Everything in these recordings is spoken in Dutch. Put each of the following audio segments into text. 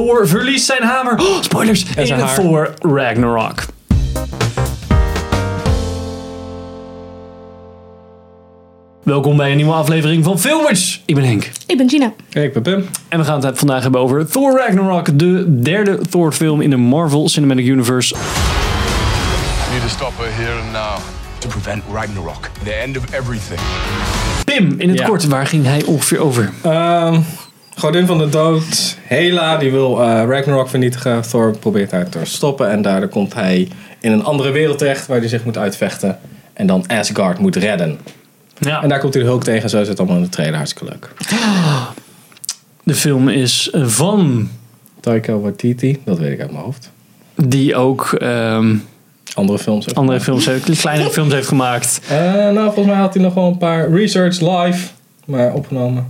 Thor verliest zijn hamer. Oh, spoilers! In zijn haar. Thor Ragnarok. Welkom bij een nieuwe aflevering van Filmers. Ik ben Henk. Ik ben Gina. Ik ben Pim. En we gaan het vandaag hebben over Thor Ragnarok, de derde Thor film in de Marvel Cinematic Universe. need to stop her here and now. to prevent Ragnarok, the end of everything. Pim, in het Ja. kort, waar ging hij ongeveer over? Ehm Godin van de dood. Hela die wil eh, Ragnarok vernietigen. Thor probeert haar te stoppen. En daardoor komt hij in een andere wereld terecht waar hij zich moet uitvechten. En dan Asgard moet redden. Ja, En daar komt hij de Hulk tegen. Zo is het allemaal in de trailer. Hartstikke leuk. de film is van Taika Waititi. Dat weet ik uit mijn hoofd. die ook ehm, Andere films. ook. andere films heeft, kleinere films heeft gemaakt. Eh, nou, volgens mij had hij nog wel een paar research live. Maar opgenomen.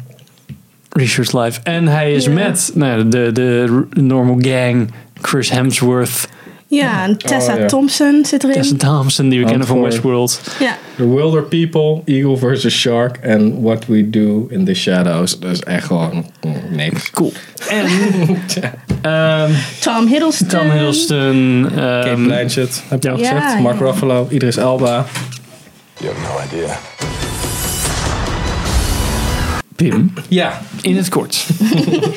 Research Live. En hij is met nou, de, de normal gang. Chris Hemsworth, Ja, en Tessa Oh, ja. Thompson zit erin. Tessa Thompson, die we kennen van Westworld. Ja. The Wilder People, Eagle vs. Shark en What We Do in the Shadows. Dat is echt gewoon mm, niks. Cool. En ehm, Tom Hiddleston. Tom Hiddleston. Kate ehm, Blanchett, heb je al Ja, gezegd. Mark Ruffalo, Idris Elba. You have no idea. Pim, Ja, in het kort.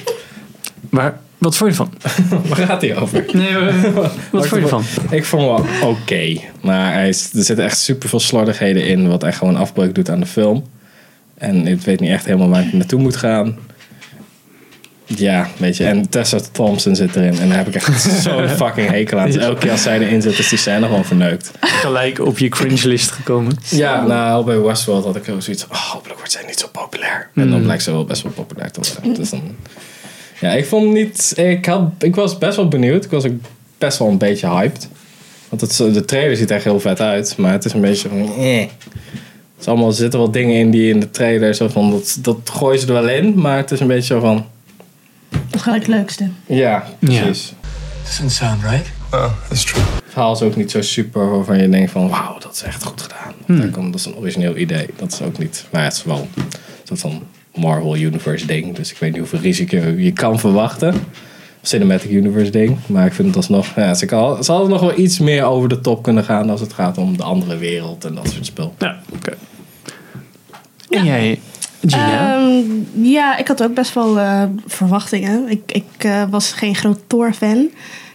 maar wat vond je ervan? waar gaat hij over? Nee, eh, wat vond je ervan? Ik vond wel oké. Maar hij is, er zitten echt super veel slordigheden in. Wat echt gewoon afbreuk doet aan de film. En ik weet niet echt helemaal waar ik naartoe moet gaan. Ja, weet je. En Tessa Thompson zit erin. En daar heb ik echt zo'n fucking hekel aan. Dus elke keer als zij erin zit, is die scène gewoon verneukt. Gelijk op je cringe list gekomen. Ja, nou, bij Westworld had ik ook zoiets van, oh, hopelijk wordt zij niet zo populair. En dan blijkt ze wel best wel populair te worden. Dus dan, ja, ik vond niet, ik, had, ik was best wel benieuwd. Ik was ook best wel een beetje hyped. Want het, de trailer ziet er echt heel vet uit, maar het is een beetje van, eh. Het is allemaal, er zitten wel dingen in die in de trailer, zo van, dat, dat gooien ze er wel in, maar het is een beetje zo van, gelijk het leukste. ja, precies. Doesn't sound right. Oh, that's true. Het verhaal is ook niet zo super waarvan je denkt van wauw, dat is echt goed gedaan. Dat, komt- dat is een origineel idee. Dat is ook niet. Maar het is wel een soort van Marvel Universe ding. Dus ik weet niet hoeveel risico je kan verwachten. Cinematic Universe ding. Maar ik vind het alsnog. Ja, ze, kan, ze hadden nog wel iets meer over de top kunnen gaan als het gaat om de andere wereld en dat soort spul. Ja, oké. En jij, Gina? Ehm, ja, ik had ook best wel eh, verwachtingen. Ik, ik eh, was geen groot Thor-fan.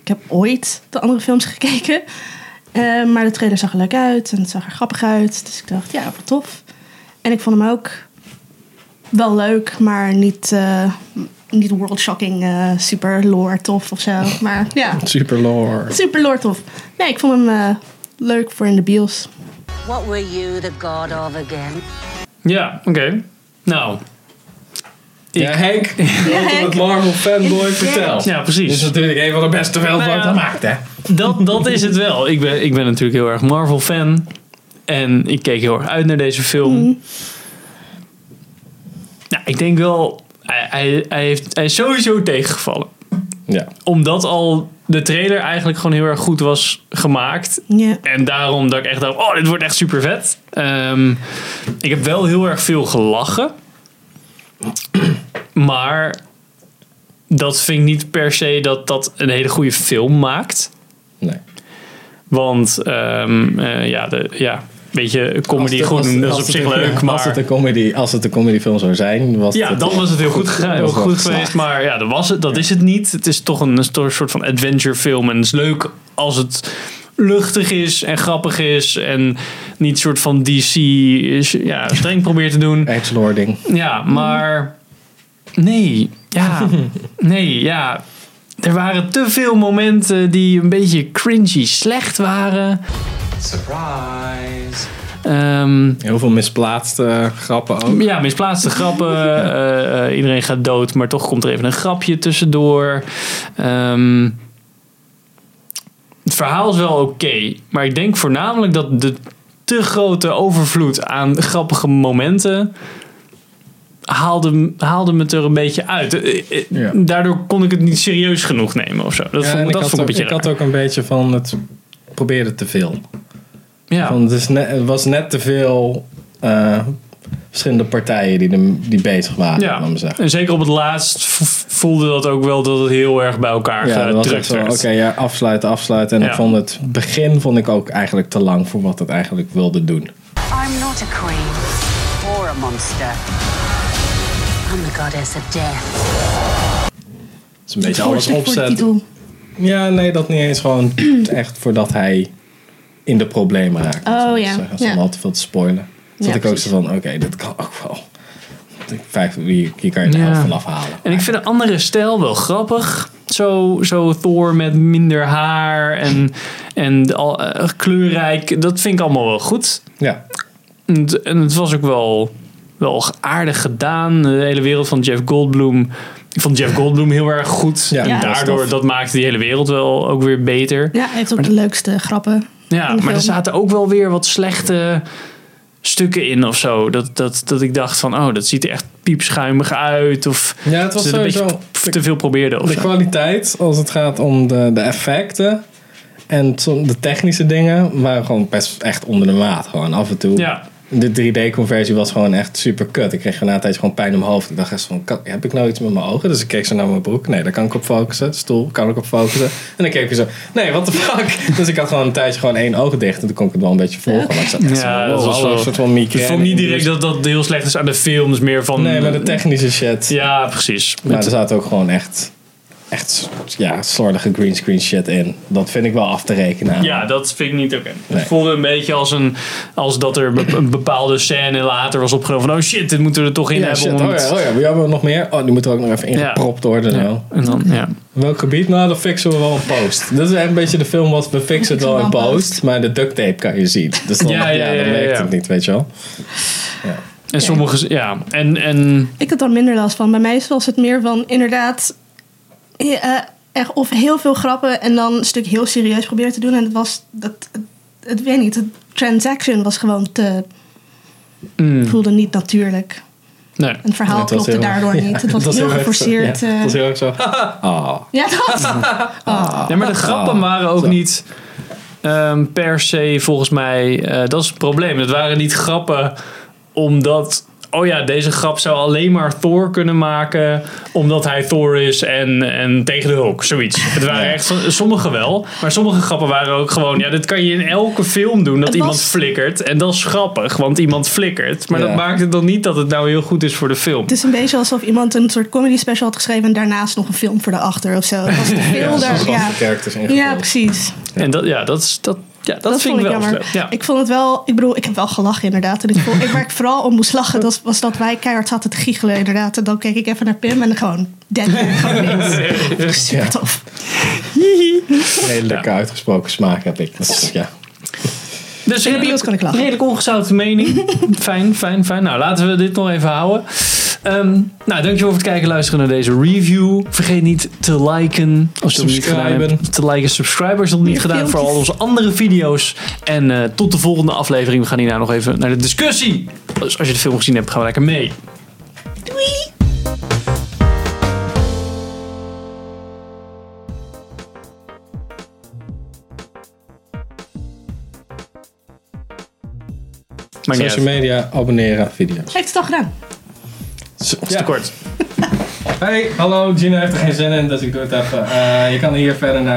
Ik heb ooit de andere films gekeken. Eh, maar de trailer zag er leuk uit en het zag er grappig uit. Dus ik dacht, ja, wat tof. En ik vond hem ook wel leuk, maar niet, eh, niet world shocking, eh, super lore tof of zo. Maar ja, Super lore. super lore tof. Nee, ik vond hem eh, leuk voor in de bios. What were you the god of again? ja, oké. Nou. Ik- Ja, Henk, Henk. het Marvel fanboy vertelt. Ja, precies. Dit is natuurlijk een van de beste films Nou wat ja. gemaakt, hè? Dat, dat is het wel. Ik ben, ik ben natuurlijk heel erg Marvel-fan. En ik keek heel erg uit naar deze film. Nou, ik denk wel... Hij, hij, hij, heeft, hij is sowieso tegengevallen. Ja. Omdat al de trailer eigenlijk gewoon heel erg goed was gemaakt. Ja. En daarom dat ik echt dacht, oh, dit wordt echt super vet. Ehm, ik heb wel heel erg veel gelachen. Maar dat vind ik niet per se dat dat een hele goede film maakt. Nee. Want ehm, eh, ja, de, ja, weet je, comedy Als goed doen, dat is als op zich leuk. Als Maar het een comedy, als het een comedyfilm zou zijn, was ja, het, dan was het heel goed, gegaan, heel goed geweest. Maar ja, dat, was het, dat is het niet. Het is toch een, een soort van adventure film. En het is leuk als het luchtig is en grappig is. En niet een soort van DC is, ja, streng probeert te doen. Edgelording. Ja, maar nee, ja, nee, ja. Er waren te veel momenten die een beetje cringy slecht waren. Surprise. Ehm, Heel veel misplaatste grappen ook. ja, misplaatste grappen. eh, eh, iedereen gaat dood, maar toch komt er even een grapje tussendoor. Ehm, het verhaal is wel oké, maar ik denk voornamelijk dat de te grote overvloed aan grappige momenten haalde, haalde me er een beetje uit. Eh, Ja. Daardoor kon ik het niet serieus genoeg nemen of zo. Dat Ja, vond, dat ik, had vond ik een ook, beetje ik had ook een beetje van het probeerde te veel. Ja. Van, het, is net, het was net te veel. eh, verschillende partijen die, die bezig waren. Ja, laat maar zeggen. en zeker op het laatst voelde dat ook wel dat het heel erg bij elkaar Ja, dat was echt gedrukt zo, oké, ja, afsluiten, afsluiten. En Ja. ik vond het begin vond ik ook eigenlijk te lang voor wat het eigenlijk wilde doen. I'm not a queen or a monster. I'm the goddess of death. Het is een beetje alles opzet. titel. Ja, nee, dat niet eens. Gewoon echt voordat hij in de problemen raakt. Oh, ja. Ja. Zonder al te veel te spoilen. Zat Ja, ik ook zo van, oké, dit kan ook wel. Vijf, hier, hier kan je de Ja. helft van afhalen. En ik vind een andere stijl wel grappig. Zo, zo Thor met minder haar en, en al, eh, kleurrijk. Dat vind ik allemaal wel goed. Ja, En het, en het was ook wel, wel aardig gedaan. De hele wereld van Jeff Goldblum. Ik vond Jeff Goldblum heel erg goed. Ja, en ja, dat daardoor, dat maakte die hele wereld wel ook weer beter. Ja, hij heeft ook de leukste grappen. Ja, maar er zaten ook wel weer wat slechte stukken in of zo. Dat, dat, dat ik dacht van, oh, dat ziet er echt piepschuimig uit. Of ja het was een beetje te veel probeerde of De zo. kwaliteit, als het gaat om de, de effecten en de technische dingen, waren gewoon best echt onder de maat. Gewoon af en toe. Ja, De 3D-conversie was gewoon echt super kut. Ik kreeg na een tijdje gewoon pijn in mijn hoofd. Ik dacht echt van, kan- heb ik nou iets met mijn ogen? Dus ik keek zo naar mijn broek. Nee, daar kan ik op focussen. Stoel, kan ik op focussen. En dan keek ik zo, nee, what the fuck? dus ik had gewoon een tijdje gewoon één oog dicht. En toen kon ik het wel een beetje volgen. Maar ik zat echt Ja, zo, dat was wel- een soort van ik vond niet direct dat dat heel slecht is aan de films. Meer van... Nee, maar de technische shit. Ja, precies. Maar er zaten ook gewoon echt, echt ja, slordige greenscreen shit in. Dat vind ik wel af te rekenen. Ja, dat vind ik niet oké. Nee. Het voelde een beetje als, een, als dat er een bepaalde scène later was opgenomen. Van, oh shit, dit moeten we er toch in Ja, hebben. shit. om Oh het- ja, oh ja, we hebben nog meer. Oh, die moeten er ook nog even ingepropt worden. Ja. Nou. En dan, ja. Welk gebied? Nou, dat fixen we wel in post. Dat is echt een beetje de film wat we fixen het wel in post. Maar de duct tape kan je zien. Dus dan, Ja, ja, ja, ja, dan ja, werkt ja. het niet, weet je wel. En sommige, ja. En, en Ik had er minder last van. Bij mij was het meer van inderdaad echt of heel veel grappen en dan een stuk heel serieus proberen te doen. En het was, dat, het, het weet niet, de transaction was gewoon te, mm, voelde niet natuurlijk. nee. En het verhaal klopte heel- daardoor ja, niet. Het was heel geforceerd. Ja, eh. het was heel erg zo. Ah. ja, dat. Ja, maar de grappen waren ook Zo. niet ehm, per se volgens mij. eh, dat is het probleem. Het waren niet grappen omdat. Oh ja, deze grap zou alleen maar Thor kunnen maken. Omdat hij Thor is en, en tegen de Hulk. Zoiets. Het waren Ja. echt. Sommige wel. Maar sommige grappen waren ook gewoon. Ja, dit kan je in elke film doen. Dat iemand flikkert. En dat is grappig, want iemand flikkert. Maar Ja. dat maakt het dan niet dat het nou heel goed is voor de film. Het is een beetje alsof iemand een soort comedy special had geschreven en daarnaast nog een film voor de achter of zo. Het was te veel daar. Ja, ingevuld. ja, precies. En dat, ja, dat, is, dat, ja, dat, Dat, vind vond ik wel jammer. Ja. Ik vond het wel, ik bedoel, ik heb wel gelachen inderdaad. En ik vond, ik, waar ik vooral om moest lachen, dat was dat wij keihard zaten te giechelen inderdaad. En dan keek ik even naar Pim en gewoon dead. gewoon niks. Super Ja. tof. Lekker uitgesproken smaak heb ik. Dat is, ja. Dus bios kan ik lachen. Redelijk ongezouten mening. fijn, fijn, fijn. Nou, laten we dit nog even houden. Ehm, nou, dankjewel voor het kijken en luisteren naar deze review. Vergeet niet te liken. Als je het nog niet gedaan Subscriben. hebt. Te liken, subscribe als je het nog niet gedaan voor al onze andere video's. En eh, tot de volgende aflevering. We gaan hierna nog even naar de discussie. Dus als je de film gezien hebt, gaan we lekker mee. Doei! Maar Social media, abonneren, video's. Heeft het al gedaan. Is te kort. Hey, hallo, Gina heeft er geen zin in, dus ik doe het even. Eh, je kan hier verder naar